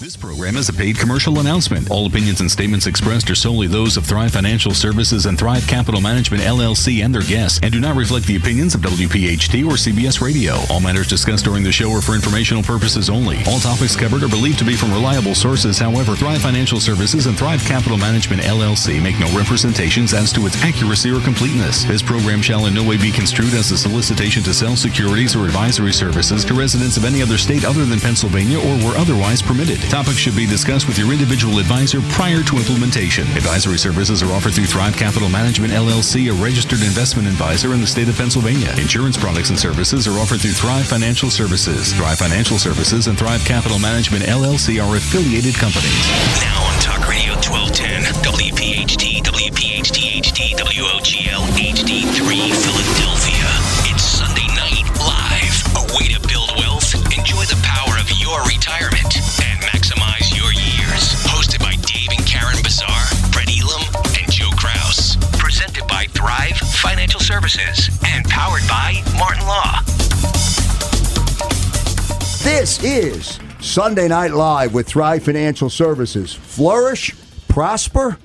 This program is a paid commercial announcement. All opinions and statements expressed are solely those of Thrive Financial Services and Thrive Capital Management LLC and their guests and do not reflect the opinions of WPHT or CBS Radio. All matters discussed during the show are for informational purposes only. All topics covered are believed to be from reliable sources. However, Thrive Financial Services and Thrive Capital Management LLC make no representations as to its accuracy or completeness. This program shall in no way be construed as a solicitation to sell securities or advisory services to residents of any other state other than Pennsylvania or were otherwise permitted. Topics should be discussed with your individual advisor prior to implementation. Advisory services are offered through Thrive Capital Management LLC, a registered investment advisor in the state of Pennsylvania. Insurance products and services are offered through Thrive Financial Services. Thrive Financial Services and Thrive Capital Management LLC are affiliated companies. Now on Talk Radio 1210, WPHT, WPHT HD, WOGL HD3 Philadelphia. It's Sunday night live. A way to build wealth, enjoy the power of your retirement, maximize your years. Hosted by Dave and Karen Bazaar, Brett Elam, and Joe Kraus. Presented by Thrive Financial Services and powered by Martin Law. This is Sunday Night Live with Thrive Financial Services. Flourish, prosper,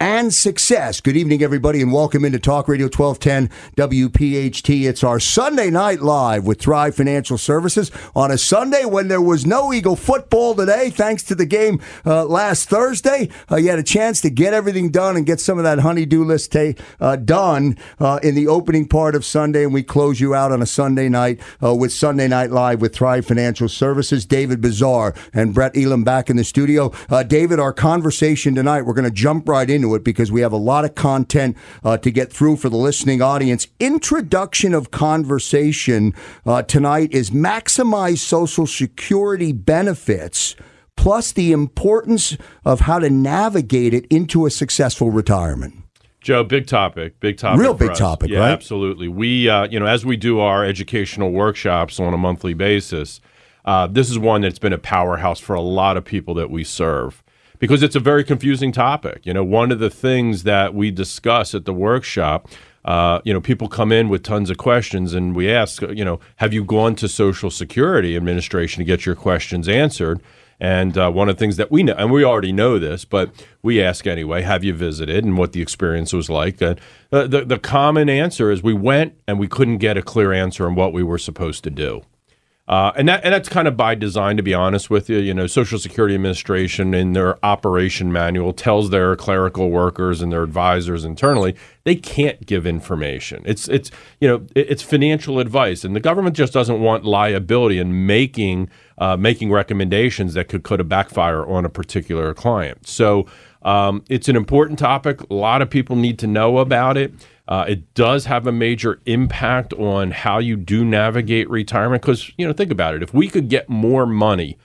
and success. Good evening, everybody, and welcome into Talk Radio 1210 WPHT. It's our Sunday Night Live with Thrive Financial Services on a Sunday when there was no Eagle football today, thanks to the game uh, last Thursday. Uh, you had a chance to get everything done and get some of that honeydew list ta- uh, done uh, in the opening part of Sunday, and we close you out on a Sunday night uh, with Sunday Night Live with Thrive Financial Services. David Bazaar and Brett Elam back in the studio. Uh, David, our conversation tonight, we're going to jump right into it because we have a lot of content uh, to get through for the listening audience. Introduction of conversation uh, tonight is maximize Social Security benefits. Plus, the importance of how to navigate it into a successful retirement. Joe, big topic, big topic, Real big us. topic, yeah, right? Absolutely. We, uh, you know, as we do our educational workshops on a monthly basis, uh, this is one that's been a powerhouse for a lot of people that we serve because it's a very confusing topic. You know, one of the things that we discuss at the workshop. Uh, you know, people come in with tons of questions, and we ask, you know, have you gone to Social Security Administration to get your questions answered? And uh, one of the things that we know, and we already know this, but we ask anyway, have you visited and what the experience was like? Uh, the, the common answer is we went and we couldn't get a clear answer on what we were supposed to do. Uh, and that and that's kind of by design, to be honest with you. You know, Social Security Administration in their operation manual tells their clerical workers and their advisors internally they can't give information. It's it's you know it's financial advice, and the government just doesn't want liability in making uh, making recommendations that could could a backfire on a particular client. So um, it's an important topic. A lot of people need to know about it. Uh, it does have a major impact on how you do navigate retirement because, you know, think about it. If we could get more money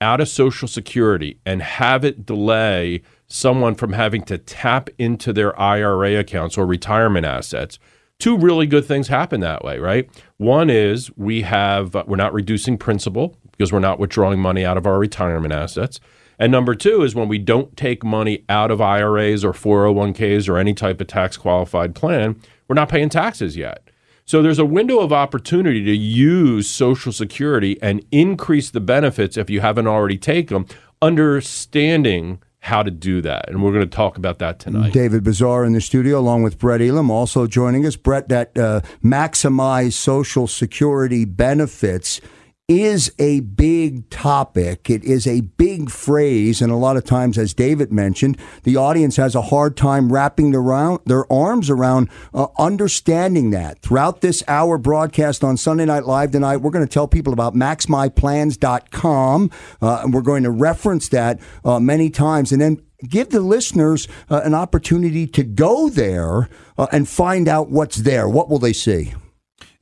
out of Social Security and have it delay someone from having to tap into their IRA accounts or retirement assets, two really good things happen that way, right? One is we have, we're not reducing principal because we're not withdrawing money out of our retirement assets. And number two is when we don't take money out of IRAs or 401ks or any type of tax qualified plan, we're not paying taxes yet. So there's a window of opportunity to use Social Security and increase the benefits if you haven't already taken them, understanding how to do that. And we're going to talk about that tonight. David Bazaar in the studio, along with Brett Elam, also joining us. Brett, that uh, maximize Social Security benefits is a big topic. It is a big phrase, and a lot of times, as David mentioned, the audience has a hard time wrapping their arms around uh, understanding that. Throughout this hour broadcast on Sunday Night Live tonight, we're going to tell people about maxmyplans.com, uh, and we're going to reference that uh, many times, and then give the listeners uh, an opportunity to go there uh, and find out what's there. What will they see?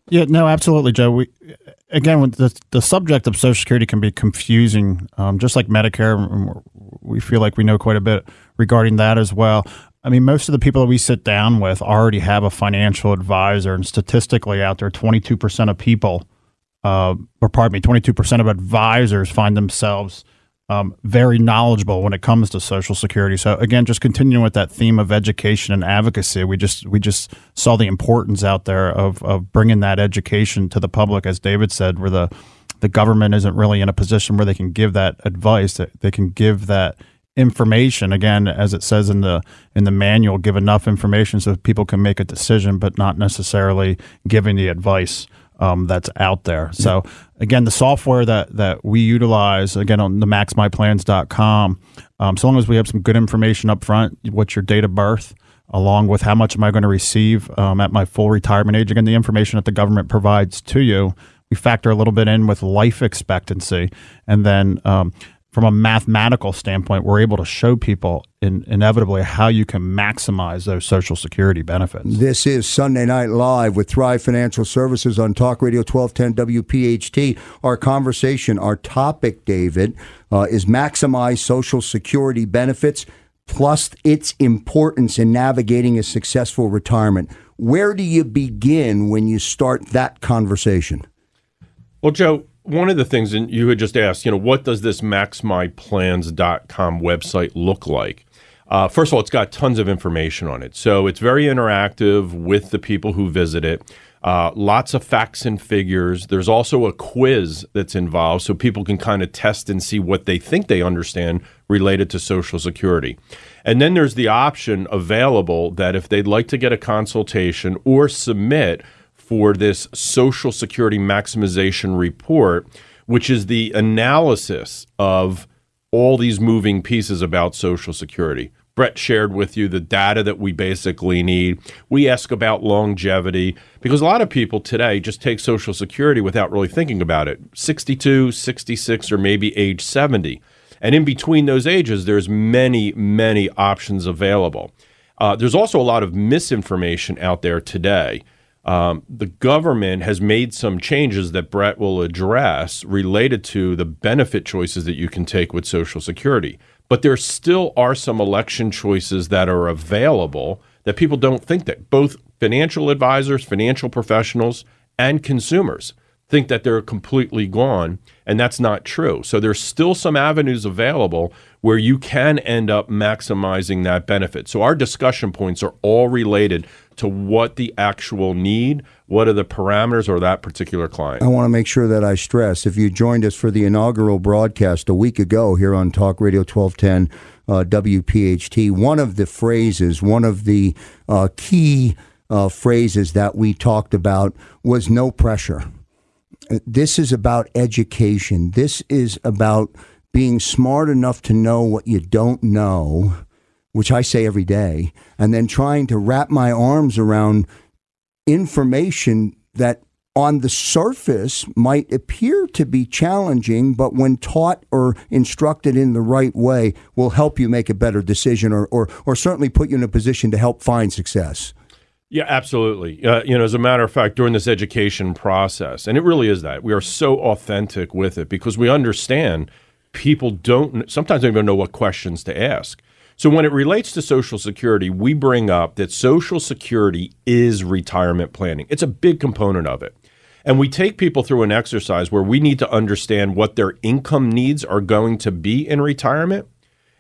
Yeah, no, absolutely, Joe. We again, the the subject of Social Security can be confusing, um, just like Medicare. We feel like we know quite a bit regarding that as well. I mean, most of the people that we sit down with already have a financial advisor, and statistically, out there, twenty two percent of people, uh, or pardon me, twenty two percent of advisors find themselves um, very knowledgeable when it comes to Social Security. So again, just continuing with that theme of education and advocacy, we just we just saw the importance out there of of bringing that education to the public, as David said, where the the government isn't really in a position where they can give that advice. That they can give that information again, as it says in the in the manual, give enough information so people can make a decision, but not necessarily giving the advice. Um, that's out there. So again, the software that that we utilize again on the maxmyplans.com, um, so long as we have some good information up front, what's your date of birth, along with how much am I going to receive um, at my full retirement age. Again, the information that the government provides to you, we factor a little bit in with life expectancy, and then um, from a mathematical standpoint, we're able to show people in, inevitably how you can maximize those Social Security benefits. This is Sunday Night Live with Thrive Financial Services on Talk Radio 1210 WPHT. Our conversation, our topic, David, uh, is maximize Social Security benefits plus its importance in navigating a successful retirement. Where do you begin when you start that conversation? Well, Joe, one of the things, and you had just asked, you know, what does this maxmyplans.com website look like? Uh, first of all, it's got tons of information on it. So it's very interactive with the people who visit it. Uh, lots of facts and figures. There's also a quiz that's involved so people can kind of test and see what they think they understand related to Social Security. And then there's the option available that if they'd like to get a consultation or submit for this Social Security Maximization Report, which is the analysis of all these moving pieces about Social Security. Brett shared with you the data that we basically need. We ask about longevity because a lot of people today just take Social Security without really thinking about it 62, 66, or maybe age 70. And in between those ages, there's many, many options available. Uh, there's also a lot of misinformation out there today um, the government has made some changes that Brett will address related to the benefit choices that you can take with Social Security. But there still are some election choices that are available that people don't think that both financial advisors, financial professionals, and consumers think that they're completely gone, and that's not true. So there's still some avenues available where you can end up maximizing that benefit. So our discussion points are all related to what the actual need, what are the parameters or that particular client. I want to make sure that I stress if you joined us for the inaugural broadcast a week ago here on Talk Radio 1210 uh, WPHT, one of the phrases, one of the uh, key uh, phrases that we talked about was no pressure. This is about education. This is about being smart enough to know what you don't know which I say every day, and then trying to wrap my arms around information that on the surface might appear to be challenging, but when taught or instructed in the right way, will help you make a better decision or, or, or certainly put you in a position to help find success. Yeah, absolutely. Uh, you know, as a matter of fact, during this education process, and it really is that we are so authentic with it because we understand people don't sometimes don't even know what questions to ask. So when it relates to Social Security, we bring up that Social Security is retirement planning. It's a big component of it. And we take people through an exercise where we need to understand what their income needs are going to be in retirement.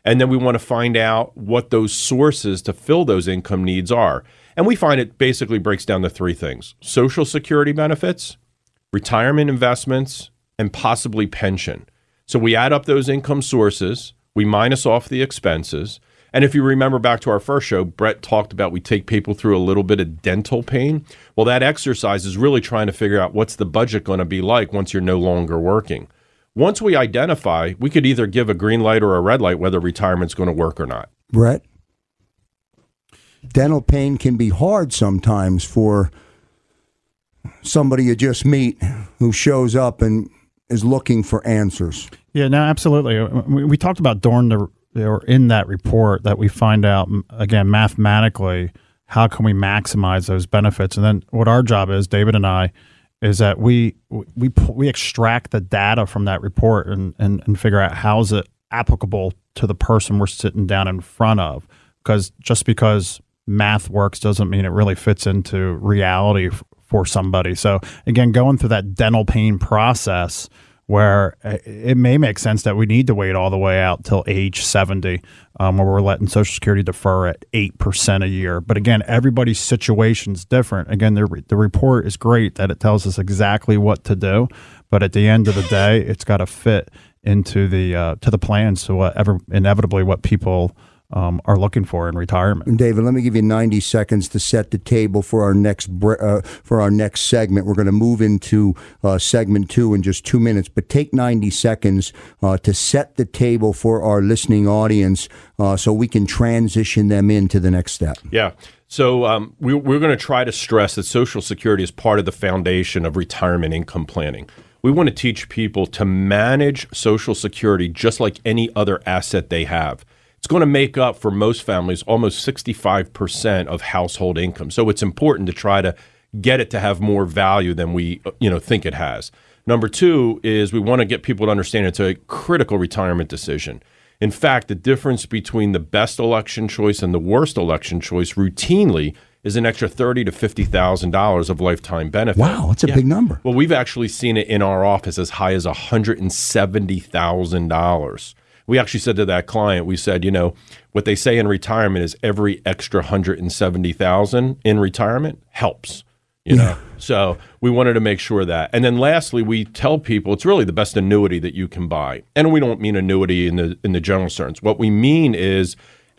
And then we want to find out what those sources to fill those income needs are. And we find it basically breaks down to three things Social Security benefits, retirement investments, and possibly pension. So we add up those income sources, we minus off the expenses, and if you remember back to our first show, Brett talked about we take people through a little bit of dental pain. Well, that exercise is really trying to figure out what's the budget going to be like once you're no longer working. Once we identify, we could either give a green light or a red light whether retirement's going to work or not. Brett, dental pain can be hard sometimes for somebody you just meet who shows up and is looking for answers. Yeah, no, absolutely. We, we talked about during the or in that report that we find out again mathematically how can we maximize those benefits? And then what our job is david and i is that we we we extract the data from that report and and, and figure out how is it applicable to the person we're sitting down in front of. Because just because math works doesn't mean it really fits into reality for somebody. So again going through that dental pain process where uh, it may make sense that we need to wait all the way out till age 70, um, where we're letting Social Security defer at 8% a year. But again, everybody's situation is different. Again, the, the report is great that it tells us exactly what to do. but at the end of the day, it's got to fit into the uh, to the plans to whatever inevitably what people um, are looking for in retirement. David, let me give you 90 seconds to set the table for our next bre- uh, for our next segment. We're going to move into uh, segment two in just two minutes, but take 90 seconds uh, to set the table for our listening audience uh, so we can transition them into the next step. Yeah. So um, we, we're going to try to stress that Social Security is part of the foundation of retirement income planning. We want to teach people to manage Social Security just like any other asset they have. It's going to make up for most families almost 65% of household income. So it's important to try to get it to have more value than we uh, you know think it has. Number 2 is we want to get people to understand it's a critical retirement decision. In fact, the difference between the best election choice and the worst election choice routinely is an extra thirty to fifty thousand dollars of lifetime benefit. Wow, that's a big number. Well, we've actually seen it in our office as high as hundred and seventy thousand dollars. We actually said to that client, we said, you know, what they say in retirement is every extra hundred and seventy thousand in retirement helps. You know, so we wanted to make sure that. And then lastly, we tell people it's really the best annuity that you can buy. And we don't mean annuity in the in the general sense. What we mean is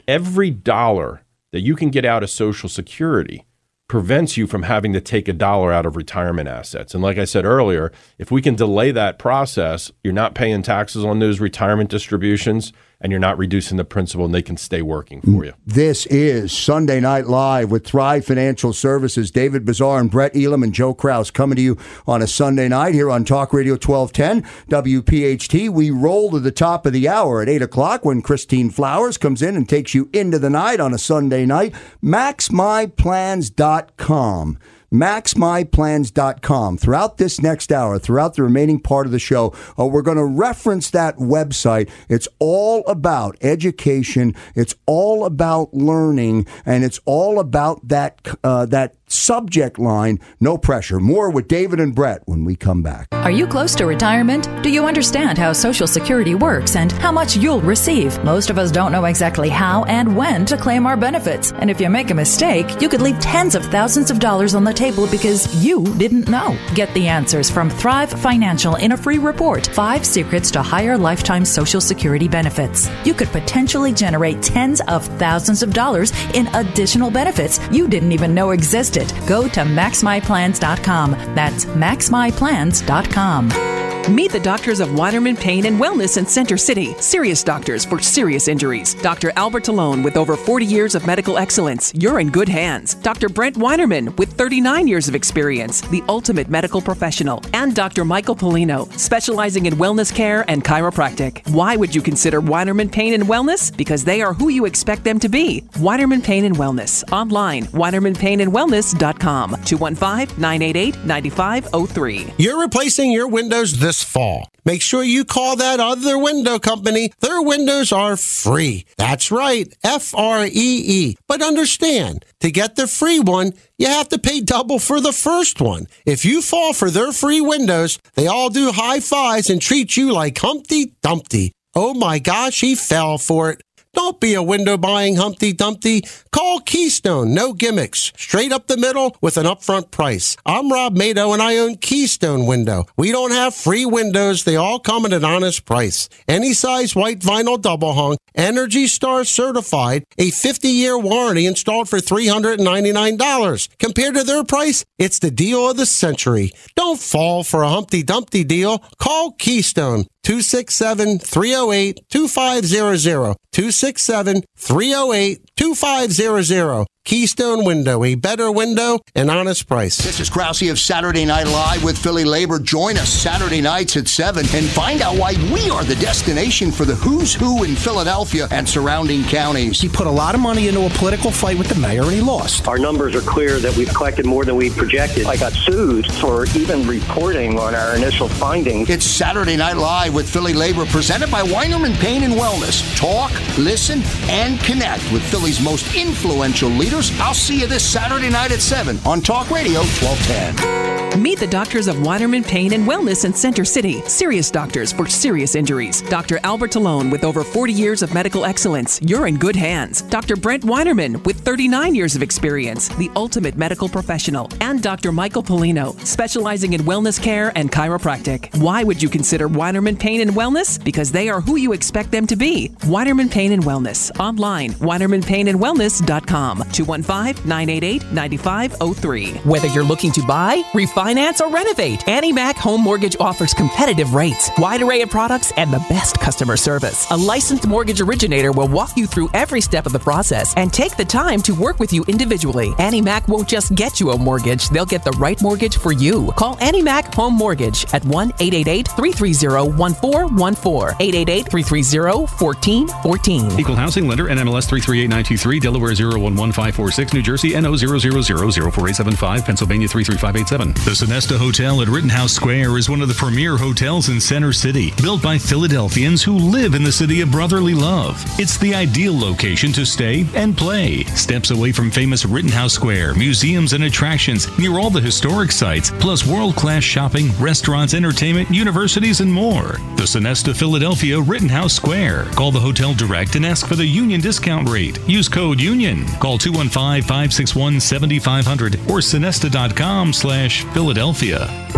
every dollar that you can get out of Social Security prevents you from having to take a dollar out of retirement assets. And like I said earlier, if we can delay that process, you're not paying taxes on those retirement distributions and you're not reducing the principal and they can stay working for you. This is Sunday Night Live with Thrive Financial Services. David Bazaar and Brett Elam and Joe Kraus coming to you on a Sunday night here on Talk Radio 1210 WPHT. We roll to the top of the hour at 8 o'clock when Christine Flowers comes in and takes you into the night on a Sunday night. MaxMyPlans.com maxmyplans.com. Throughout this next hour, throughout the remaining part of the show, uh, we're going to reference that website. It's all about education. It's all about learning, and it's all about that uh, that subject line. No pressure. More with David and Brett when we come back. Are you close to retirement? Do you understand how Social Security works and how much you'll receive? Most of us don't know exactly how and when to claim our benefits. And if you make a mistake, you could leave tens of thousands of dollars on the table because you didn't know. Get the answers from Thrive Financial in a free report Five Secrets to Higher Lifetime Social Security Benefits. You could potentially generate tens of thousands of dollars in additional benefits you didn't even know existed. Go to maxmyplans.com. That's maxmyplans.com. Meet the doctors of Weinerman Pain and Wellness in Center City. Serious doctors for serious injuries. Dr. Albert Talone with over 40 years of medical excellence. You're in good hands. Dr. Brent Weinerman with 39 years of experience. The ultimate medical professional. And Dr. Michael Polino, specializing in wellness care and chiropractic. Why would you consider Weinerman Pain and Wellness? Because they are who you expect them to be. Weinerman Pain and Wellness. Online, weinermanpainandwellness.com. 215-988-9503. You're replacing your windows this fall. Make sure you call that other window company. Their windows are free. That's right, F R E E. But understand, to get the free one, you have to pay double for the first one. If you fall for their free windows, they all do high fives and treat you like Humpty Dumpty. Oh my gosh, he fell for it. Don't be a window buying Humpty Dumpty. Call Keystone, no gimmicks, straight up the middle with an upfront price. I'm Rob Mado and I own Keystone Window. We don't have free windows, they all come at an honest price. Any size white vinyl double hung, Energy Star certified, a 50 year warranty installed for $399. Compared to their price, it's the deal of the century. Don't fall for a Humpty Dumpty deal. Call Keystone. 267 308 2500. 267 308 2500. Keystone Window, a better window, an honest price. This is Krause of Saturday Night Live with Philly Labor. Join us Saturday nights at 7 and find out why we are the destination for the who's who in Philadelphia and surrounding counties. He put a lot of money into a political fight with the mayor and he lost. Our numbers are clear that we've collected more than we projected. I got sued for even reporting on our initial findings. It's Saturday Night Live with Philly Labor presented by Weinerman Pain and Wellness. Talk, listen, and connect with Most influential leaders. I'll see you this Saturday night at 7 on Talk Radio 1210. Meet the doctors of Weinerman Pain and Wellness in Center City, serious doctors for serious injuries. Dr. Albert Talone, with over 40 years of medical excellence, you're in good hands. Dr. Brent Weinerman, with 39 years of experience, the ultimate medical professional. And Dr. Michael Polino, specializing in wellness care and chiropractic. Why would you consider Weinerman Pain and Wellness? Because they are who you expect them to be. Weinerman Pain and Wellness. Online, WeinermanPainandWellness.com. 215 988 9503. Whether you're looking to buy, refinance, or renovate, Annie Mac Home Mortgage offers competitive rates, wide array of products, and the best customer service. A licensed mortgage originator will walk you through every step of the process and take the time to work with you individually. Annie Mac won't just get you a mortgage, they'll get the right mortgage for you. Call Annie Mac Home Mortgage at 1 888 330 1414. 888 330 1414. Equal housing lender NMLS 338923, Delaware 011546, New Jersey NO 0004875, Pennsylvania 33587. The Sonesta Hotel at Rittenhouse Square is one of the premier hotels in Center City, built by Philadelphians who live in the city of brotherly love. It's the ideal location to stay and play. Steps away from famous Rittenhouse Square, museums and attractions near all the historic sites, plus world class shopping, restaurants, entertainment, universities, and more. The Sonesta Philadelphia Rittenhouse Square. Call the hotel direct and ask for the union discount rate. Use code UNION. Call 215-561-7500 or sonesta.com slash Philadelphia.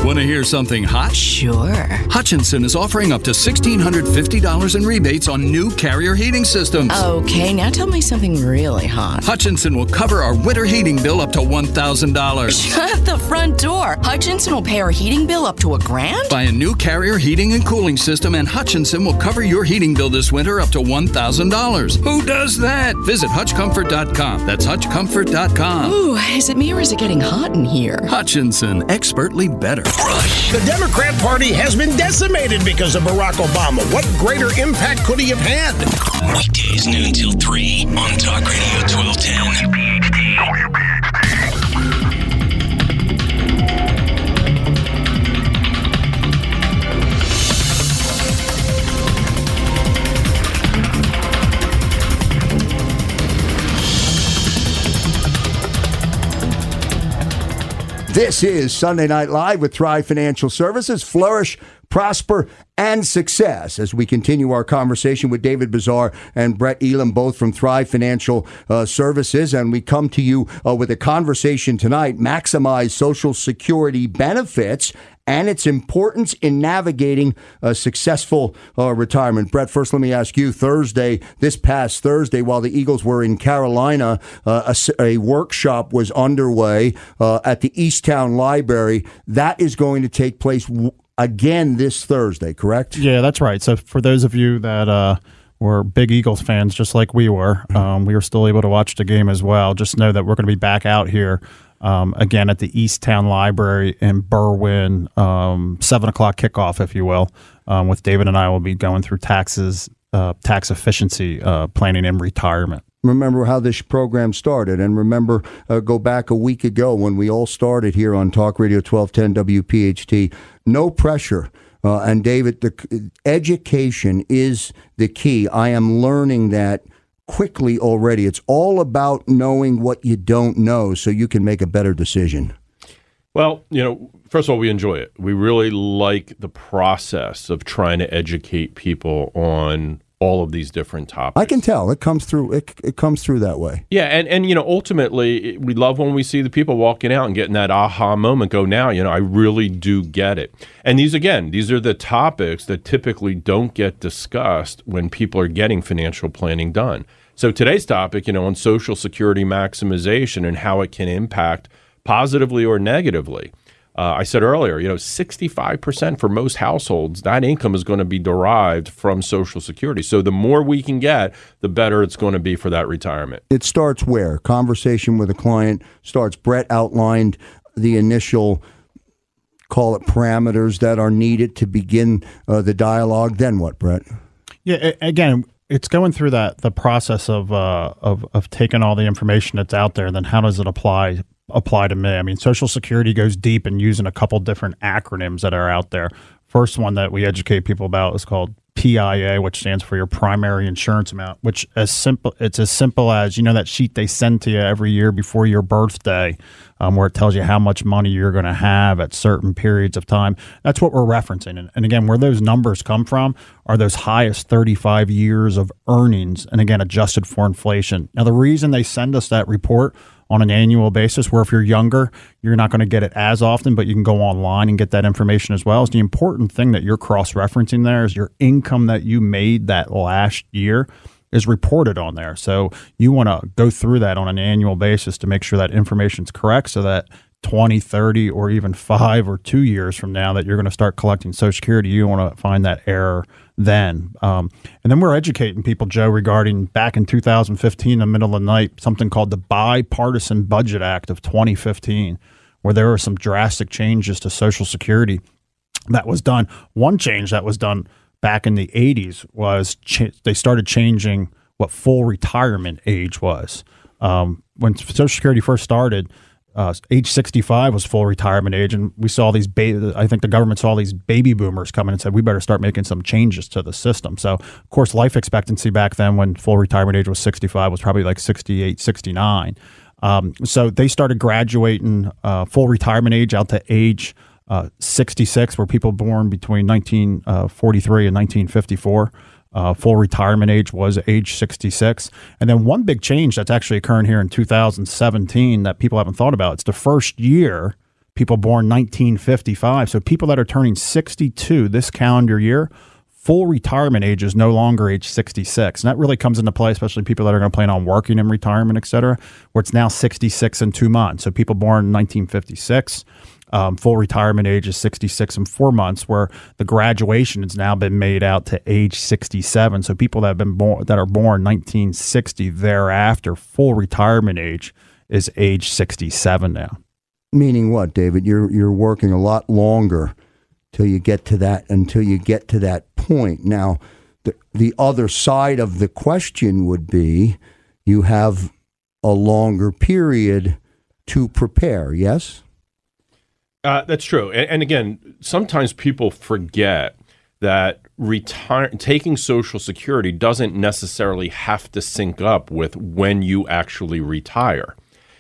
Want to hear something hot? Sure. Hutchinson is offering up to $1,650 in rebates on new carrier heating systems. Okay, now tell me something really hot. Hutchinson will cover our winter heating bill up to $1,000. Shut the front door. Hutchinson will pay our heating bill up to a grand? Buy a new carrier heating and cooling system, and Hutchinson will cover your heating bill this winter up to $1,000. Who does that? Visit HutchComfort.com. That's HutchComfort.com. Ooh, is it me or is it getting hot in here? Hutchinson, expertly better. The Democrat Party has been decimated because of Barack Obama. What greater impact could he have had? Weekdays noon till 3 on Talk Radio 1210. This is Sunday Night Live with Thrive Financial Services. Flourish, prosper, and success as we continue our conversation with David Bazaar and Brett Elam, both from Thrive Financial uh, Services. And we come to you uh, with a conversation tonight maximize Social Security benefits and its importance in navigating a successful uh, retirement. Brett, first let me ask you Thursday, this past Thursday, while the Eagles were in Carolina, uh, a, a, workshop was underway uh, at the Easttown Library. That is going to take place w- again this Thursday, correct? Yeah, that's right. So for those of you that, uh, were big Eagles fans, just like we were. Um, we were still able to watch the game as well. Just know that we're going to be back out here um, again at the Easttown Library in Berwyn, um, seven o'clock kickoff, if you will. Um, with David and I will be going through taxes, uh, tax efficiency uh, planning and retirement. Remember how this program started, and remember uh, go back a week ago when we all started here on Talk Radio twelve ten WPHT. No pressure. Uh, and David, the education is the key. I am learning that quickly already. It's all about knowing what you don't know so you can make a better decision. Well, you know, first of all, we enjoy it. We really like the process of trying to educate people on all of these different topics. I can tell it comes through. It, it comes through that way. Yeah, and and you know, ultimately, we love when we see the people walking out and getting that aha moment. Go now, you know, I really do get it. And these again, these are the topics that typically don't get discussed when people are getting financial planning done. So today's topic, you know, on social security maximization and how it can impact positively or negatively. Uh, I said earlier, you know, 65% for most households, that income is going to be derived from Social Security. So the more we can get, the better it's going to be for that retirement. It starts where? Conversation with a client starts. Brett outlined the initial call it parameters that are needed to begin uh, the dialogue. Then what, Brett? Yeah, again, it's going through that the process of uh, of of taking all the information that's out there. Then how does it apply apply to me. I mean, Social Security goes deep in using a couple different acronyms that are out there. First one that we educate people about is called PIA, which stands for your primary insurance amount, which as simple it's as simple as you know that sheet they send to you every year before your birthday, um, where it tells you how much money you're going to have at certain periods of time. That's what we're referencing, and, and again, where those numbers come from are those highest 35 years of earnings, and again adjusted for inflation. Now, the reason they send us that report on an annual basis, where if you're younger, you're not going to get it as often, but you can go online and get that information as well. The important thing that you're cross referencing there is your income that you made that last year is reported on there. So you want to go through that on an annual basis to make sure that information is correct so that 20, 30, or even five or two years from now that you're going to start collecting Social Security, you want to find that error then. Um, and then we're educating people, Joe, regarding back in 2015, in the middle of the night, something called the Bipartisan Budget Act of 2015, where there were some drastic changes to Social Security that was done. One change that was done back in the 80s was ch- they started changing what full retirement age was. Um, when Social Security first started, uh, age 65 was full retirement age, and we saw these. Ba- I think the government saw these baby boomers coming and said we better start making some changes to the system. So, of course, life expectancy back then, when full retirement age was 65, was probably like 68, 69. Um, so they started graduating uh, full retirement age out to age uh, 66, where people born between 1943 uh, and 1954. Uh, full retirement age was age 66. And then one big change that's actually occurring here in 2017 that people haven't thought about it's the first year people born 1955. So people that are turning 62 this calendar year, full retirement age is no longer age 66. And that really comes into play, especially people that are going to plan on working in retirement, et cetera, where it's now 66 and two months. So people born 1956 um, full retirement age is 66 and four months, where the graduation has now been made out to age 67. So people that have been born that are born 1960 thereafter, full retirement age is age 67 now. Meaning what, David? You're you're working a lot longer till you get to that until you get to that point. Now, the the other side of the question would be you have a longer period to prepare, yes? Uh, that's true. And, and, again, sometimes people forget that retire taking Social Security doesn't necessarily have to sync up with when you actually retire.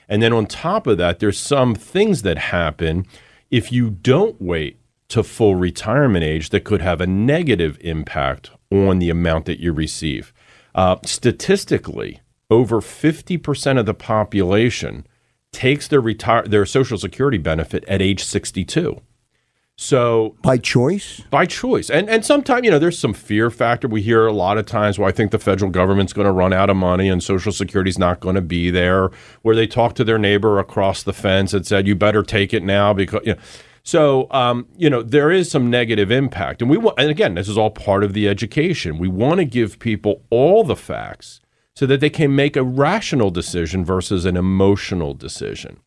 And then on top of that, there's some things that happen if you don't wait to full retirement age that could have a negative impact on the amount that you receive. Uh, statistically, over 50% of the population takes their retire their social security benefit at age 62. So by choice, by choice, and and sometimes you know there's some fear factor. We hear a lot of times, well, I think the federal government's going to run out of money and Social Security's not going to be there. Where they talk to their neighbor across the fence and said, "You better take it now," because you know. So um, you know there is some negative impact, and we want. And again, this is all part of the education. We want to give people all the facts so that they can make a rational decision versus an emotional decision.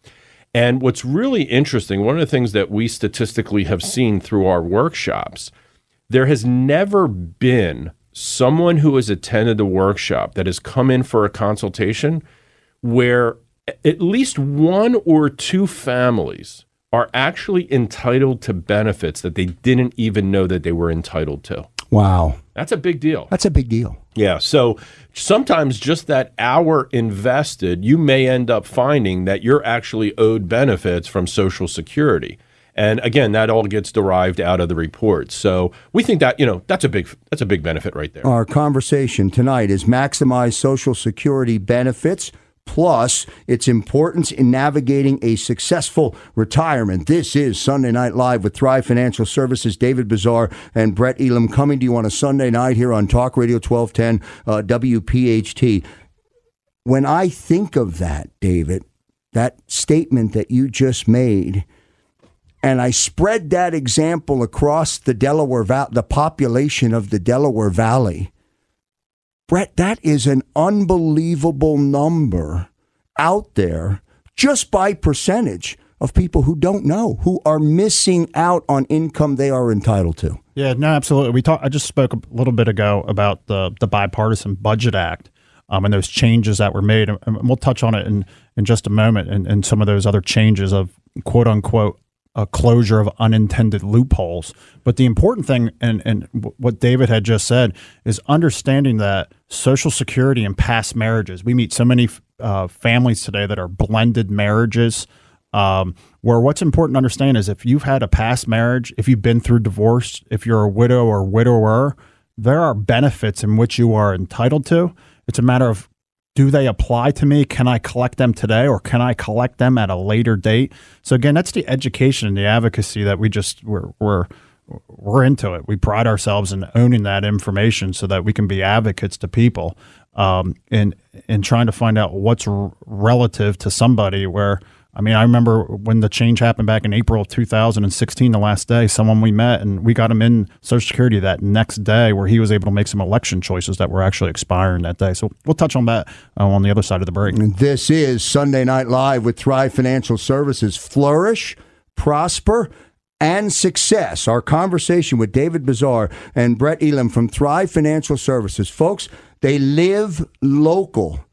And what's really interesting, one of the things that we statistically have seen through our workshops, there has never been someone who has attended a workshop that has come in for a consultation where at least one or two families are actually entitled to benefits that they didn't even know that they were entitled to. Wow. That's a big deal. That's a big deal. Yeah. So sometimes just that hour invested, you may end up finding that you're actually owed benefits from Social Security. And again, that all gets derived out of the report. So we think that, you know, that's a big that's a big benefit right there. Our conversation tonight is maximize social security benefits plus its importance in navigating a successful retirement. This is Sunday Night Live with Thrive Financial Services, David Bazaar and Brett Elam coming to you on a Sunday night here on Talk Radio 1210 uh, WPHT. When I think of that, David, that statement that you just made, and I spread that example across the Delaware Valley, the population of the Delaware Valley, Brett, that is an unbelievable number out there just by percentage of people who don't know, who are missing out on income they are entitled to. Yeah, no, absolutely. We talked. I just spoke a little bit ago about the the bipartisan budget act um, and those changes that were made, and we'll touch on it in in just a moment, and, and some of those other changes of quote unquote a closure of unintended loopholes. But the important thing, and, and what David had just said, is understanding that Social Security and past marriages. We meet so many uh, families today that are blended marriages. Um, where what's important to understand is if you've had a past marriage, if you've been through divorce, if you're a widow or widower, there are benefits in which you are entitled to. It's a matter of do they apply to me? Can I collect them today or can I collect them at a later date? So again, that's the education and the advocacy that we just we're we're we're into it. We pride ourselves in owning that information so that we can be advocates to people um, in in trying to find out what's r- relative to somebody where I mean, I remember when the change happened back in April of 2016, the last day, someone we met and we got him in Social Security that next day where he was able to make some election choices that were actually expiring that day. So we'll touch on that uh, on the other side of the break. This is Sunday Night Live with Thrive Financial Services. Flourish, prosper, and success. Our conversation with David Bazaar and Brett Elam from Thrive Financial Services. Folks, they live local.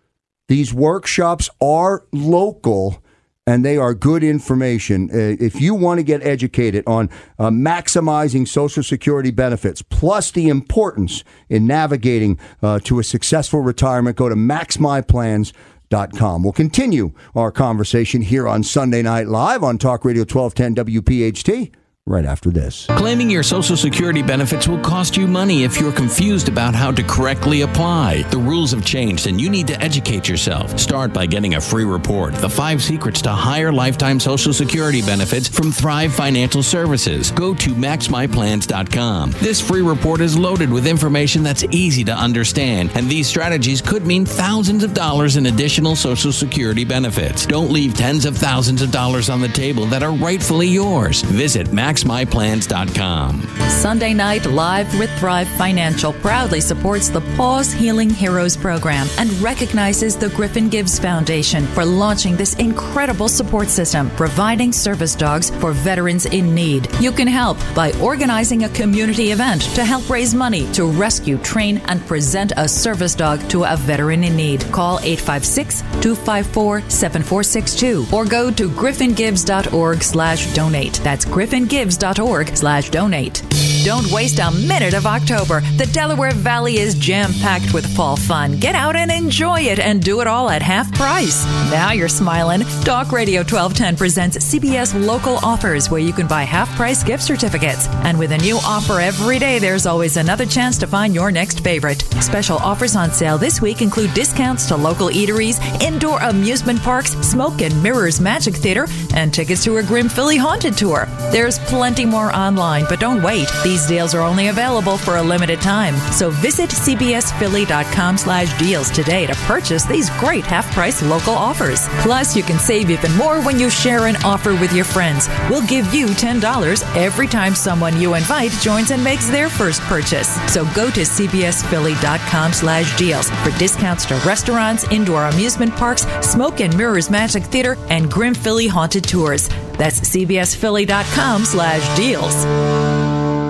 These workshops are local and they are good information. Uh, if you want to get educated on uh, maximizing Social Security benefits, plus the importance in navigating uh, to a successful retirement, go to maxmyplans.com. We'll continue our conversation here on Sunday Night Live on Talk Radio 1210 WPHT right after this. Claiming your Social Security benefits will cost you money if you're confused about how to correctly apply. The rules have changed and you need to educate yourself. Start by getting a free report The Five Secrets to Higher Lifetime Social Security Benefits from Thrive Financial Services. Go to maxmyplans.com. This free report is loaded with information that's easy to understand, and these strategies could mean thousands of dollars in additional Social Security benefits. Don't leave tens of thousands of dollars on the table that are rightfully yours. Visit Max maxmyplans.com. Sunday Night Live with Thrive Financial proudly supports the Paws Healing Heroes program and recognizes the Griffin Gibbs Foundation for launching this incredible support system, providing service dogs for veterans in need. You can help by organizing a community event to help raise money to rescue, train, and present a service dog to a veteran in need. Call 856 254 7462 or go to griffingibbs.org slash donate. That's Griffin Gibbs gives.org slash donate. Don't waste a minute of October. The Delaware Valley is jam packed with fall fun. Get out and enjoy it and do it all at half price. Now you're smiling. Talk Radio 1210 presents CBS Local Offers where you can buy half price gift certificates. And with a new offer every day, there's always another chance to find your next favorite. Special offers on sale this week include discounts to local eateries, indoor amusement parks, Smoke and Mirrors Magic Theater, and tickets to a Grim Philly Haunted Tour. There's plenty more online, but don't wait. These deals are only available for a limited time. So visit cbsphilly.com slash deals today to purchase these great half-price local offers. Plus, you can save even more when you share an offer with your friends. We'll give you $10 every time someone you invite joins and makes their first purchase. So go to cbsphilly.com slash deals for discounts to restaurants, indoor amusement parks, Smoke and Mirrors Magic Theater, and Grim Philly Haunted Tours. That's cbsphilly.com slash deals.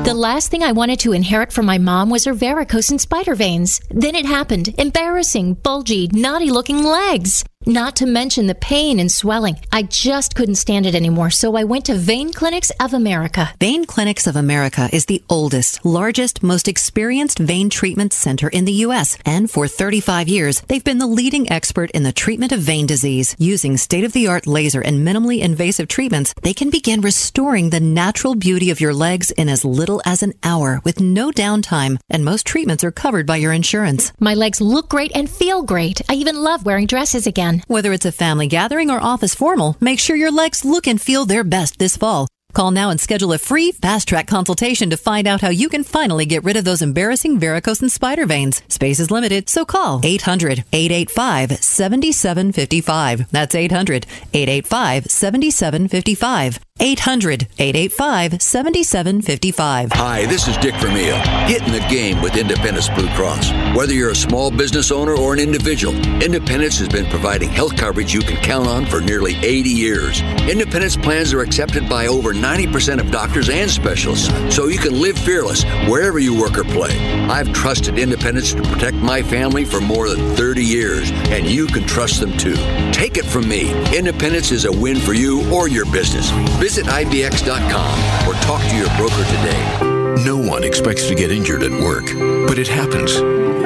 The last thing I wanted to inherit from my mom was her varicose and spider veins. Then it happened. Embarrassing, bulgy, naughty looking legs. Not to mention the pain and swelling. I just couldn't stand it anymore, so I went to Vein Clinics of America. Vein Clinics of America is the oldest, largest, most experienced vein treatment center in the U.S. And for 35 years, they've been the leading expert in the treatment of vein disease. Using state-of-the-art laser and minimally invasive treatments, they can begin restoring the natural beauty of your legs in as little as an hour with no downtime. And most treatments are covered by your insurance. My legs look great and feel great. I even love wearing dresses again. Whether it's a family gathering or office formal, make sure your legs look and feel their best this fall. Call now and schedule a free fast track consultation to find out how you can finally get rid of those embarrassing varicose and spider veins. Space is limited, so call 800 885 7755. That's 800 885 7755. 800 885 7755. Hi, this is Dick Vermeil. Get in the game with Independence Blue Cross. Whether you're a small business owner or an individual, Independence has been providing health coverage you can count on for nearly 80 years. Independence plans are accepted by over 90% of doctors and specialists, so you can live fearless wherever you work or play. I've trusted Independence to protect my family for more than 30 years, and you can trust them too. Take it from me Independence is a win for you or your business. Visit IBX.com or talk to your broker today. No one expects to get injured at work, but it happens.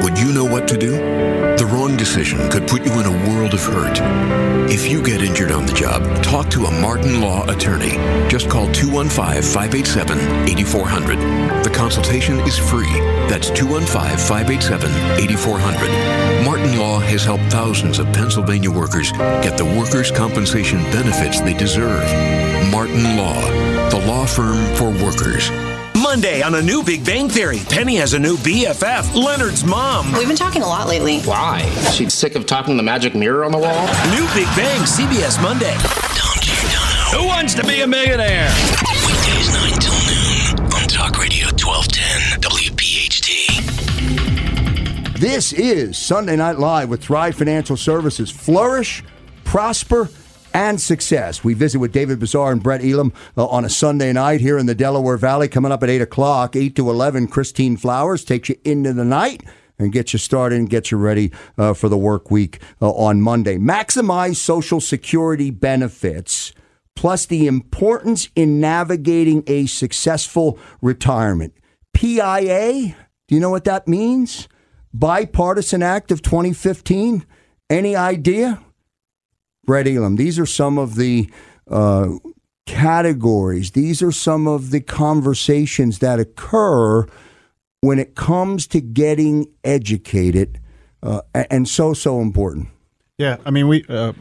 Would you know what to do? The wrong decision could put you in a world of hurt. If you get injured on the job, talk to a Martin Law attorney. Just call 215 587 8400. The consultation is free. That's 215 587 8400. Martin Law has helped thousands of Pennsylvania workers get the workers' compensation benefits they deserve. Martin Law, the law firm for workers. Monday on a new Big Bang Theory, Penny has a new BFF, Leonard's mom. We've been talking a lot lately. Why? She's sick of talking to the magic mirror on the wall? New Big Bang, CBS Monday. Who wants to be a millionaire? Weekdays 9 till noon on Talk Radio 1210 WPHT. This is Sunday Night Live with Thrive Financial Services. Flourish, prosper, and success. We visit with David Bazaar and Brett Elam uh, on a Sunday night here in the Delaware Valley. Coming up at 8 o'clock, 8 to 11, Christine Flowers takes you into the night and gets you started and gets you ready uh, for the work week uh, on Monday. Maximize Social Security benefits, plus the importance in navigating a successful retirement. PIA, do you know what that means? Bipartisan Act of 2015. Any idea? Brett Elam, these are some of the uh, categories, these are some of the conversations that occur when it comes to getting educated uh, and so, so important. Yeah, I mean, we uh,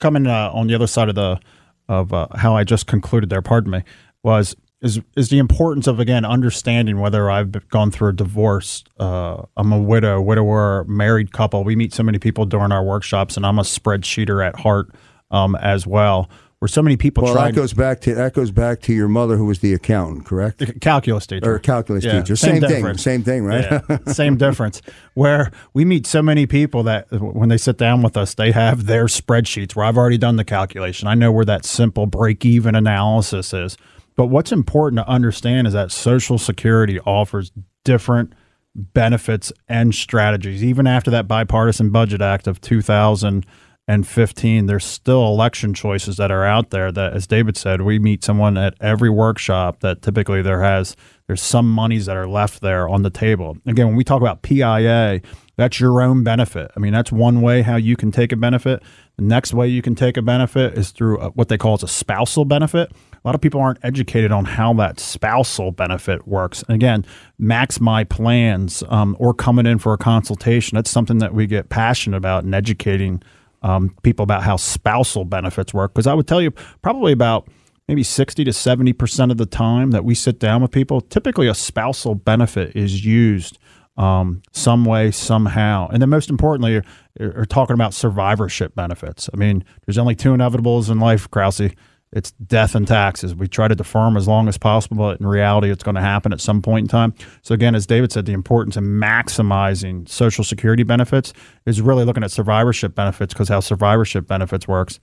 coming uh, on the other side of the of uh, how I just concluded there. Pardon me. Was is is the importance of again understanding whether I've gone through a divorce, uh, I'm a widow, widower, married couple. We meet so many people during our workshops, and I'm a spreadsheeter at heart um, as well. Where so many people Well, try that goes back to that goes back to your mother, who was the accountant, correct? The calculus teacher or calculus Yeah, teacher. same Same, thing. Same thing, right? Yeah, same difference. Where we meet so many people that when they sit down with us, they have their spreadsheets where I've already done the calculation. I know where that simple break even analysis is. But what's important to understand is that Social Security offers different benefits and strategies. Even after that bipartisan budget act of 2015, there's still election choices that are out there that, as David said, we meet someone at every workshop that typically there has there's some monies that are left there on the table. Again, when we talk about PIA, that's your own benefit. I mean, that's one way how you can take a benefit. The next way you can take a benefit is through a, what they call as a spousal benefit. A lot of people aren't educated on how that spousal benefit works. And again, Max My Plans um, or coming in for a consultation, that's something that we get passionate about and educating um, people about how spousal benefits work. Because I would tell you, probably about maybe 60 to 70% of the time that we sit down with people, typically a spousal benefit is used um, some way, somehow. And then most importantly, are, are talking about survivorship benefits. I mean, there's only two inevitables in life, Krause. It's death and taxes. We try to defer them as long as possible, but in reality, it's going to happen at some point in time. So, again, as David said, the importance of maximizing Social Security benefits is really looking at survivorship benefits because how survivorship benefits works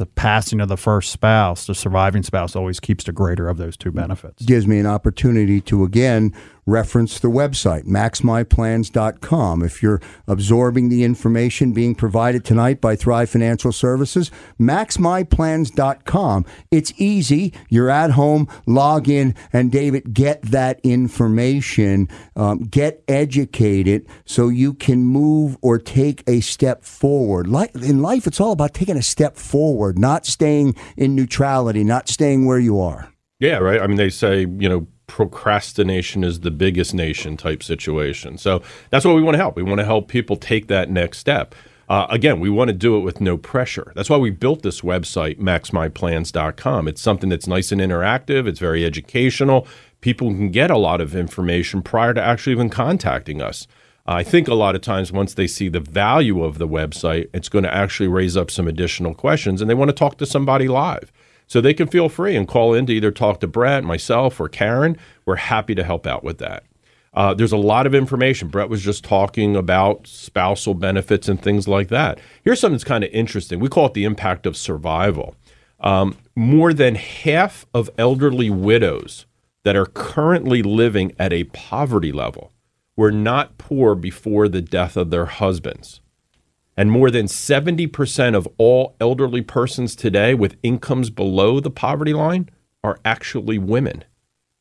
the passing of the first spouse, the surviving spouse always keeps the greater of those two benefits. gives me an opportunity to again reference the website maxmyplans.com if you're absorbing the information being provided tonight by thrive financial services maxmyplans.com it's easy. You're at home. Log in. And david get that information. Um, get educated so you can move or take a step forward. In life it's all about taking a step forward not staying in neutrality not staying where you are Yeah, right. I mean, they say, you know, procrastination is the biggest nation type situation. So that's what we want to help. We want to help people take that next step. Uh, again, we want to do it with no pressure. That's why we built this website, maxmyplans.com. It's something that's nice and interactive, it's very educational. People can get a lot of information prior to actually even contacting us. I think a lot of times once they see the value of the website, it's going to actually raise up some additional questions and they want to talk to somebody live. So they can feel free and call in to either talk to Brett, myself, or Karen. We're happy to help out with that. Uh, there's a lot of information. Brett was just talking about spousal benefits and things like that. Here's something that's kind of interesting. We call it the impact of survival. Um, more than half of elderly widows that are currently living at a poverty level were not poor before the death of their husbands. And more than 70% of all elderly persons today with incomes below the poverty line are actually women.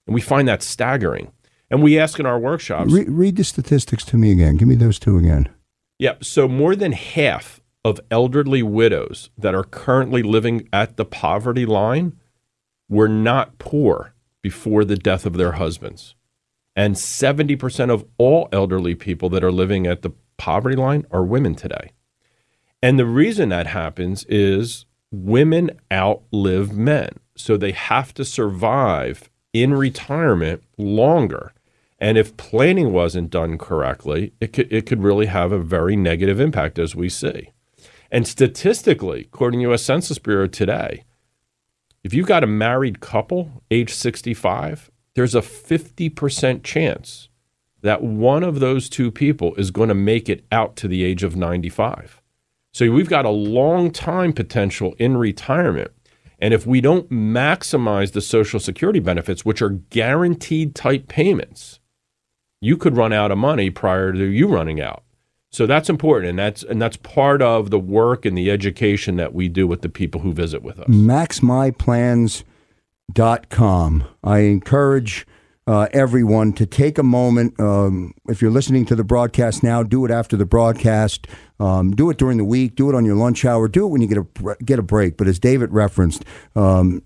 And we find that staggering. And we ask in our workshops. Re- read the statistics to me again. Give me those two again. Yep. So more than half of elderly widows that are currently living at the poverty line were not poor before the death of their husbands. And 70% of all elderly people that are living at the poverty line are women today. And the reason that happens is women outlive men. So they have to survive in retirement longer. And if planning wasn't done correctly, it could, it could really have a very negative impact, as we see. And statistically, according to U.S. Census Bureau today, if you've got a married couple age 65, there's a 50% chance that one of those two people is going to make it out to the age of 95. So we've got a long time potential in retirement. And if we don't maximize the Social Security benefits, which are guaranteed type payments, you could run out of money prior to you running out. So that's important, and that's and that's part of the work and the education that we do with the people who visit with us. MaxMyPlans.com. I encourage uh, everyone to take a moment. Um, if you're listening to the broadcast now, do it after the broadcast. Um, do it during the week. Do it on your lunch hour. Do it when you get a get a break. But as David referenced, um,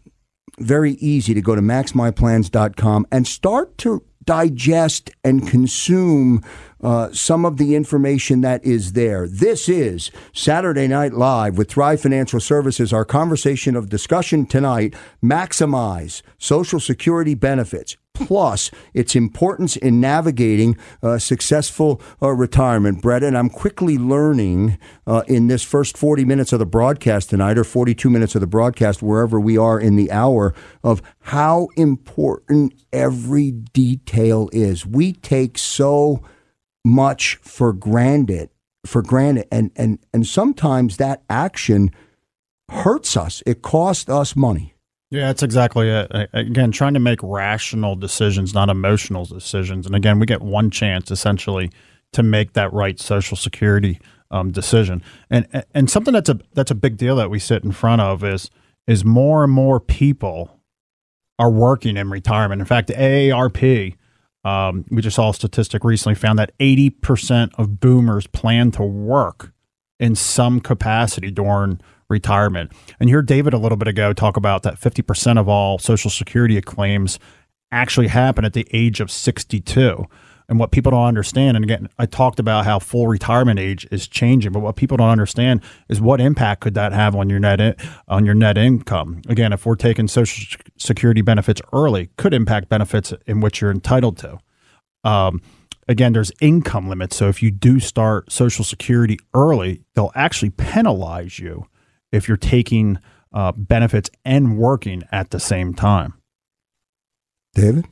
very easy to go to MaxMyPlans.com and start to digest and consume uh, some of the information that is there. This is Saturday Night Live with Thrive Financial Services. Our conversation of discussion tonight maximize Social Security benefits plus its importance in navigating uh, successful uh, retirement. Brett, and I'm quickly learning uh, in this first 40 minutes of the broadcast tonight, or 42 minutes of the broadcast, wherever we are in the hour, of how important every detail is. We take so much for granted, for granted, and and and sometimes that action hurts us. It costs us money. Yeah, that's exactly it. Again, trying to make rational decisions, not emotional decisions. And again, we get one chance essentially to make that right Social Security um, decision. And and something that's a that's a big deal that we sit in front of is is more and more people are working in retirement. In fact, AARP, um, we just saw a statistic recently found that 80% of boomers plan to work in some capacity during retirement. And you heard David a little bit ago talk about that 50% of all Social Security claims actually happen at the age of 62. And what people don't understand, and again, I talked about how full retirement age is changing, but what people don't understand is what impact could that have on your net in, on your net income. Again, if we're taking Social Security benefits early, could impact benefits in which you're entitled to. Um, again, there's income limits. So if you do start Social Security early, they'll actually penalize you if you're taking uh, benefits and working at the same time. David?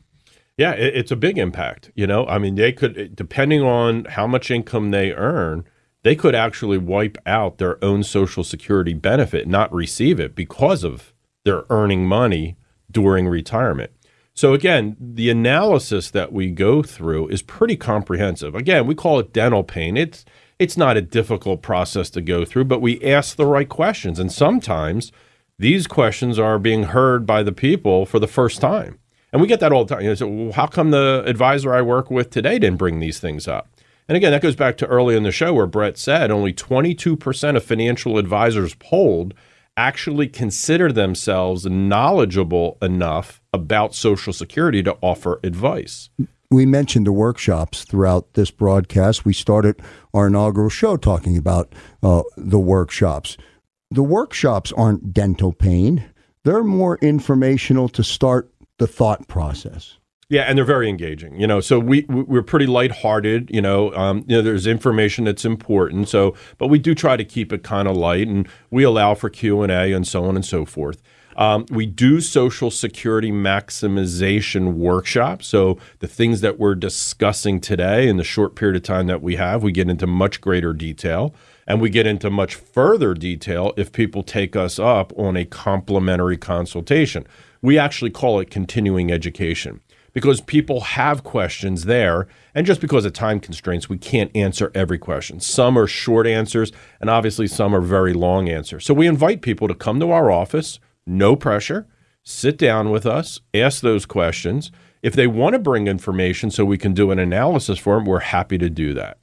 Yeah, it, it's a big impact. You know, I mean, they could, depending on how much income they earn, they could actually wipe out their own Social Security benefit, not receive it because of their earning money during retirement. So, again, the analysis that we go through is pretty comprehensive. Again, we call it dental pain. It's it's not a difficult process to go through, but we ask the right questions. And sometimes these questions are being heard by the people for the first time. And we get that all the time. You know, so, how come the advisor I work with today didn't bring these things up? And again, that goes back to early in the show where Brett said only 22% of financial advisors polled actually consider themselves knowledgeable enough about Social Security to offer advice we mentioned the workshops throughout this broadcast. We started our inaugural show talking about uh, the workshops. The workshops aren't dental pain, they're more informational to start the thought process. Yeah, and they're very engaging. You know, so we we're pretty lighthearted. You know, um, you know, there's information that's important. So, but we do try to keep it kind of light, and we allow for Q and A and so on and so forth. Um, we do Social Security maximization workshops. So, the things that we're discussing today in the short period of time that we have, we get into much greater detail. And we get into much further detail if people take us up on a complimentary consultation. We actually call it continuing education because people have questions there. And just because of time constraints, we can't answer every question. Some are short answers, and obviously some are very long answers. So we invite people to come to our office no pressure. sit down with us, ask those questions. If they want to bring information so we can do an analysis for them, we're happy to do that.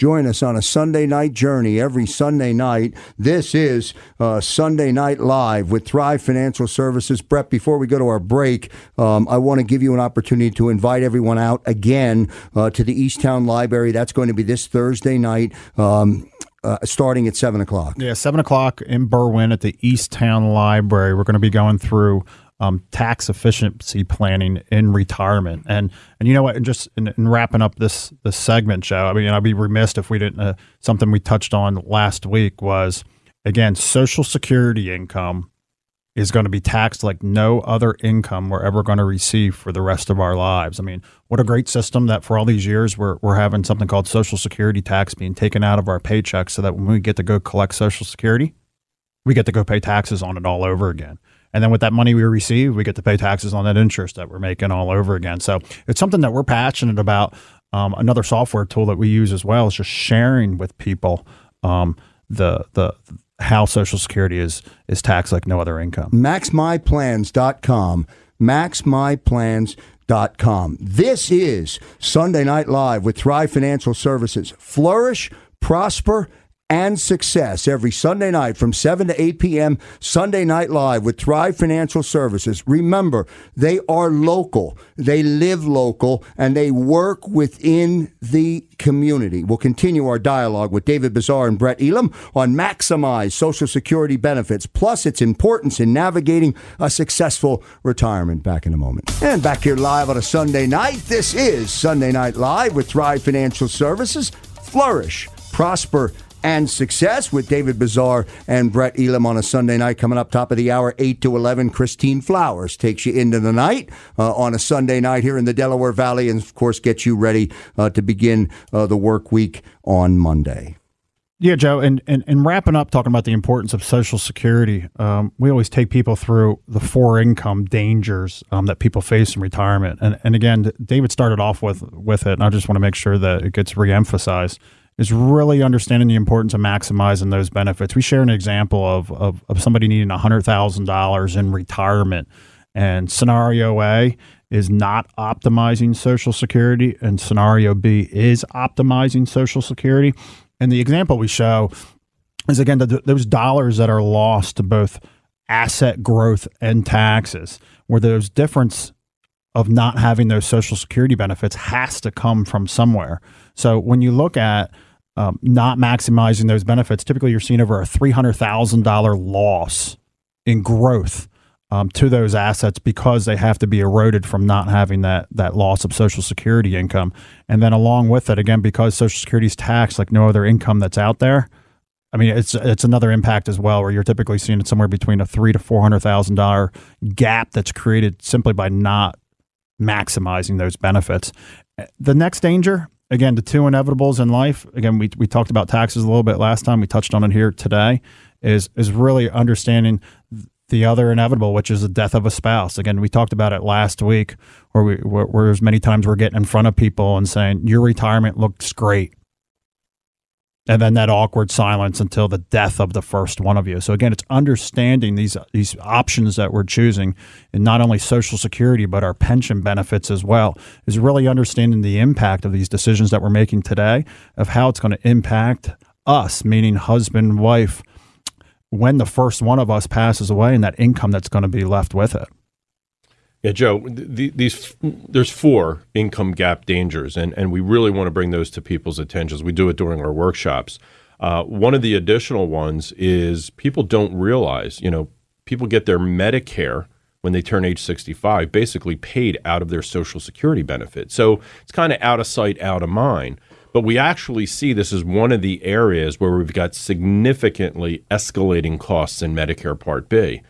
Join us on a Sunday night journey every Sunday night. This is uh, Sunday Night Live with Thrive Financial Services. Brett, before we go to our break, um, I want to give you an opportunity to invite everyone out again uh, to the Easttown Library. That's going to be this Thursday night. Um, uh, starting at seven o'clock. Yeah, seven o'clock in Berwyn at the Easttown Library. We're going to be going through um, tax efficiency planning in retirement, and and you know what? And just in, in wrapping up this this segment, Joe. I mean, I'd be remiss if we didn't. Uh, something we touched on last week was again Social Security income is going to be taxed like no other income we're ever going to receive for the rest of our lives. I mean, what a great system that for all these years we're, we're having something called Social Security tax being taken out of our paychecks so that when we get to go collect Social Security, we get to go pay taxes on it all over again. And then with that money we receive, we get to pay taxes on that interest that we're making all over again. So it's something that we're passionate about. Um, another software tool that we use as well is just sharing with people um, the the how Social Security is is taxed like no other income. MaxMyPlans.com. MaxMyPlans.com. This is Sunday Night Live with Thrive Financial Services. Flourish, prosper, and success every Sunday night from 7 to 8 p.m. Sunday Night Live with Thrive Financial Services. Remember, they are local, they live local, and they work within the community. We'll continue our dialogue with David Bazaar and Brett Elam on maximize Social Security benefits, plus its importance in navigating a successful retirement. Back in a moment. And back here live on a Sunday night. This is Sunday Night Live with Thrive Financial Services. Flourish, prosper, and success with David Bazaar and Brett Elam on a Sunday night. Coming up top of the hour, 8 to 11, Christine Flowers takes you into the night uh, on a Sunday night here in the Delaware Valley and, of course, gets you ready uh, to begin uh, the work week on Monday. Yeah, Joe, and, and, and wrapping up talking about the importance of Social Security, um, we always take people through the four income dangers um, that people face in retirement. And, and again, David started off with, with it, and I just want to make sure that it gets reemphasized is really understanding the importance of maximizing those benefits. We share an example of, of, of somebody needing $100,000 in retirement, and scenario A is not optimizing Social Security, and scenario B is optimizing Social Security. And the example we show is again the, those dollars that are lost to both asset growth and taxes, where those difference of not having those Social Security benefits has to come from somewhere. So when you look at um, not maximizing those benefits, typically you're seeing over a $300,000 loss in growth um, to those assets because they have to be eroded from not having that that loss of Social Security income. And then along with it, again, because Social Security is taxed like no other income that's out there. I mean, it's it's another impact as well, where you're typically seeing it somewhere between a three to four hundred thousand dollar gap that's created simply by not maximizing those benefits. The next danger again, the two inevitables in life. Again, we we talked about taxes a little bit last time. We touched on it here today. Is is really understanding the other inevitable, which is the death of a spouse. Again, we talked about it last week, where we where, where as many times we're getting in front of people and saying your retirement looks great and then that awkward silence until the death of the first one of you. So again, it's understanding these these options that we're choosing, and not only Social Security but our pension benefits as well. Is really understanding the impact of these decisions that we're making today, of how it's going to impact us, meaning husband, wife, when the first one of us passes away, and that income that's going to be left with it. Yeah, Joe, the, these there's four income gap dangers, and, and we really want to bring those to people's attentions. We do it during our workshops. Uh, one of the additional ones is people don't realize, you know, people get their Medicare when they turn age 65, basically paid out of their Social Security benefit. So it's kind of out of sight, out of mind. But we actually see this is one of the areas where we've got significantly escalating costs in Medicare Part B.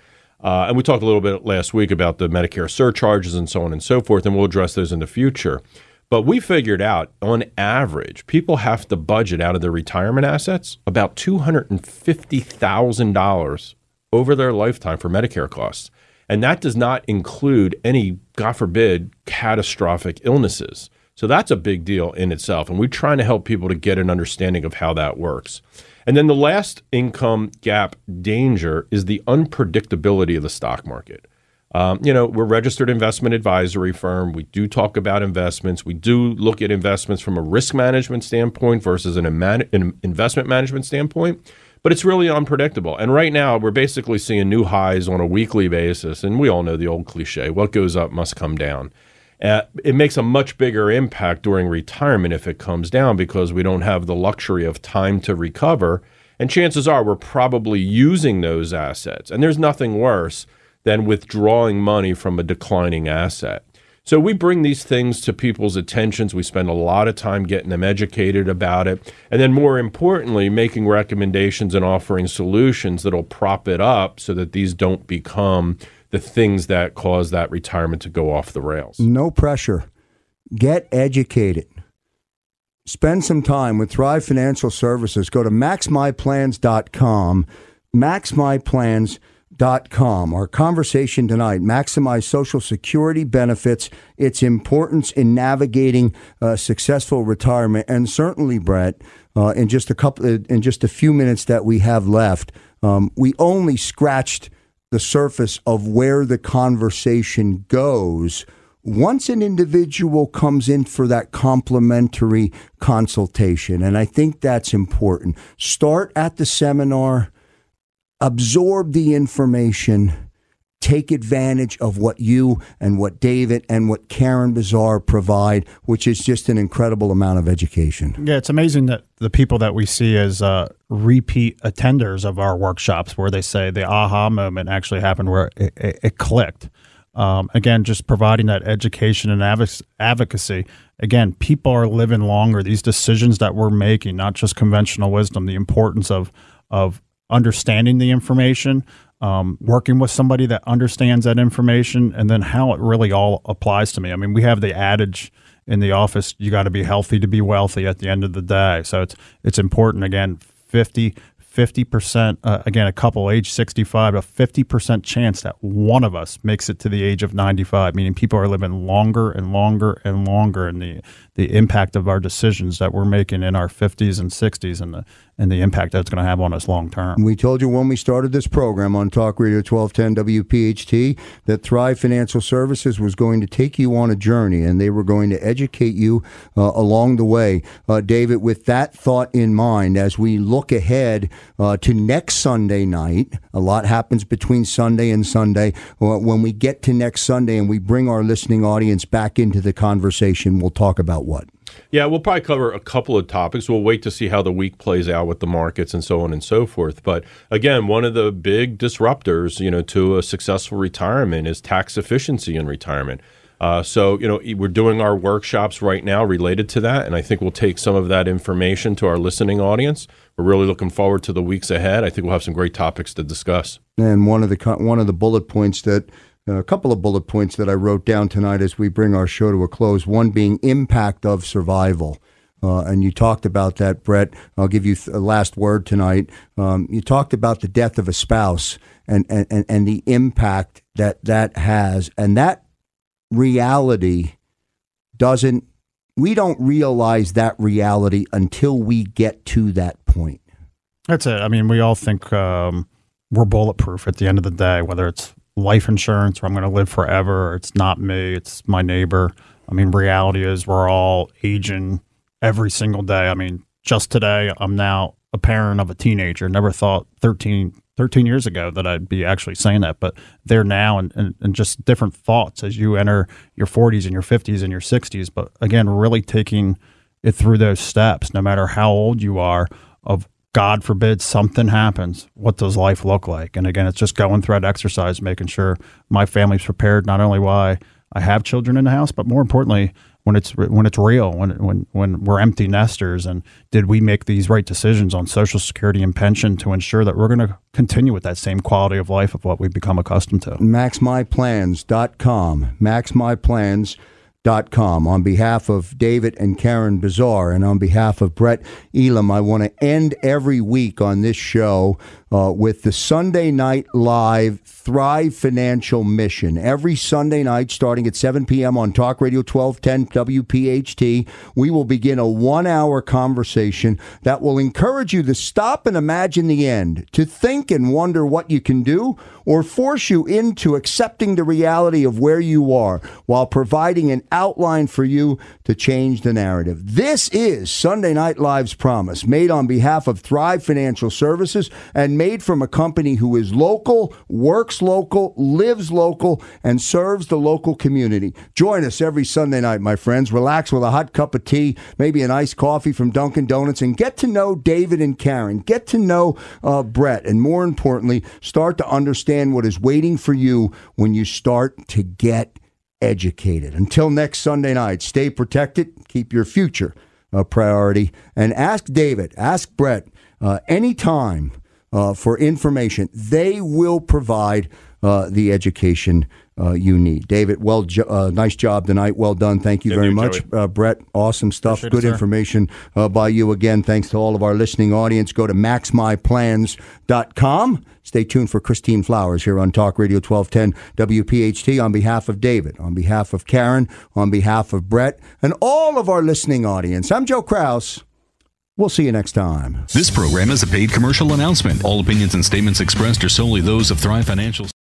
Uh, and we talked a little bit last week about the Medicare surcharges and so on and so forth, and we'll address those in the future. But we figured out on average, people have to budget out of their retirement assets about $250,000 over their lifetime for Medicare costs. And that does not include any, God forbid, catastrophic illnesses. So that's a big deal in itself. And we're trying to help people to get an understanding of how that works. And then the last income gap danger is the unpredictability of the stock market. Um, you know, we're registered investment advisory firm. We do talk about investments. We do look at investments from a risk management standpoint versus an, an investment management standpoint. But it's really unpredictable. And right now, we're basically seeing new highs on a weekly basis. And we all know the old cliche what goes up must come down. Uh, it makes a much bigger impact during retirement if it comes down because we don't have the luxury of time to recover. And chances are we're probably using those assets. And there's nothing worse than withdrawing money from a declining asset. So we bring these things to people's attentions. We spend a lot of time getting them educated about it. And then, more importantly, making recommendations and offering solutions that'll prop it up so that these don't become the things that cause that retirement to go off the rails. No pressure. Get educated. Spend some time with Thrive Financial Services. Go to maxmyplans.com. Maxmyplans.com. Our conversation tonight maximize Social Security benefits, its importance in navigating uh, successful retirement, and certainly, Brett, uh, in just a couple, in just a few minutes that we have left, um, we only scratched the surface of where the conversation goes once an individual comes in for that complimentary consultation. And I think that's important. Start at the seminar, absorb the information. Take advantage of what you and what David and what Karen Bazaar provide, which is just an incredible amount of education. Yeah, it's amazing that the people that we see as uh, repeat attenders of our workshops, where they say the aha moment actually happened where it, it, it clicked. Um, again, just providing that education and advocacy. Again, people are living longer. These decisions that we're making, not just conventional wisdom, the importance of of understanding the information, um, working with somebody that understands that information, and then how it really all applies to me. I mean, we have the adage in the office: you got to be healthy to be wealthy. At the end of the day, so it's it's important. Again, 50 50%, uh, again, a couple age 65, a 50% chance that one of us makes it to the age of 95, meaning people are living longer and longer and longer. And the, the impact of our decisions that we're making in our 50s and 60s and the, and the impact that's going to have on us long term. We told you when we started this program on Talk Radio 1210 WPHT that Thrive Financial Services was going to take you on a journey and they were going to educate you uh, along the way. Uh, David, with that thought in mind, as we look ahead uh, to next Sunday night, a lot happens between Sunday and Sunday. Uh, when we get to next Sunday and we bring our listening audience back into the conversation, we'll talk about what? Yeah, we'll probably cover a couple of topics. We'll wait to see how the week plays out with the markets and so on and so forth. But again, one of the big disruptors, you know, to a successful retirement is tax efficiency in retirement. Uh, so, you know, we're doing our workshops right now related to that, and I think we'll take some of that information to our listening audience. We're really looking forward to the weeks ahead. I think we'll have some great topics to discuss. And one of the one of the bullet points that a couple of bullet points that I wrote down tonight as we bring our show to a close. One being impact of survival. Uh, and you talked about that, Brett. I'll give you a last word tonight. Um, you talked about the death of a spouse and, and, and the impact that that has. And that reality doesn't, we don't realize that reality until we get to that point. That's it. I mean, we all think um, we're bulletproof at the end of the day, whether it's life insurance or I'm going to live forever. it's not me, it's my neighbor. I mean, reality is we're all aging every single day. I mean, just today, I'm now a parent of a teenager. Never thought 13, 13 years ago that I'd be actually saying that, but there now and, and, and just different thoughts as you enter your 40s and your 50s and your 60s. But again, really taking it through those steps, no matter how old you are, of God forbid something happens, what does life look like? And again, it's just going through that exercise, making sure my family's prepared, not only why I have children in the house, but more importantly, when it's when it's real, when when when we're empty nesters, and did we make these right decisions on Social Security and pension to ensure that we're going to continue with that same quality of life of what we've become accustomed to? MaxMyPlans.com. MaxMyPlans.com Com. On behalf of David and Karen Bazaar and on behalf of Brett Elam, I want to end every week on this show uh, with the Sunday Night Live Thrive Financial Mission. Every Sunday night, starting at 7 p.m. on Talk Radio 1210 WPHT, we will begin a one hour conversation that will encourage you to stop and imagine the end, to think and wonder what you can do, or force you into accepting the reality of where you are while providing an outline for you to change the narrative. This is Sunday Night Live's promise, made on behalf of Thrive Financial Services and made from a company who is local, works local, lives local, and serves the local community. Join us every Sunday night, my friends. Relax with a hot cup of tea, maybe an iced coffee from Dunkin' Donuts, and get to know David and Karen. Get to know uh, Brett, and more importantly, start to understand what is waiting for you when you start to get educated. Until next Sunday night, stay protected, keep your future a priority, and ask David, ask Brett uh, anytime uh, for information. They will provide uh, the education uh, you need. David, well, jo- uh, nice job tonight. Well done. Thank you Thank very you, much. Uh, Brett, awesome stuff. Appreciate Good sir. information uh, by you again. Thanks to all of our listening audience. Go to maxmyplans.com. Stay tuned for Christine Flowers here on Talk Radio 1210 WPHT on behalf of David, on behalf of Karen, on behalf of Brett, and all of our listening audience. I'm Joe Kraus. We'll see you next time. This program is a paid commercial announcement. All opinions and statements expressed are solely those of Thrive Financial.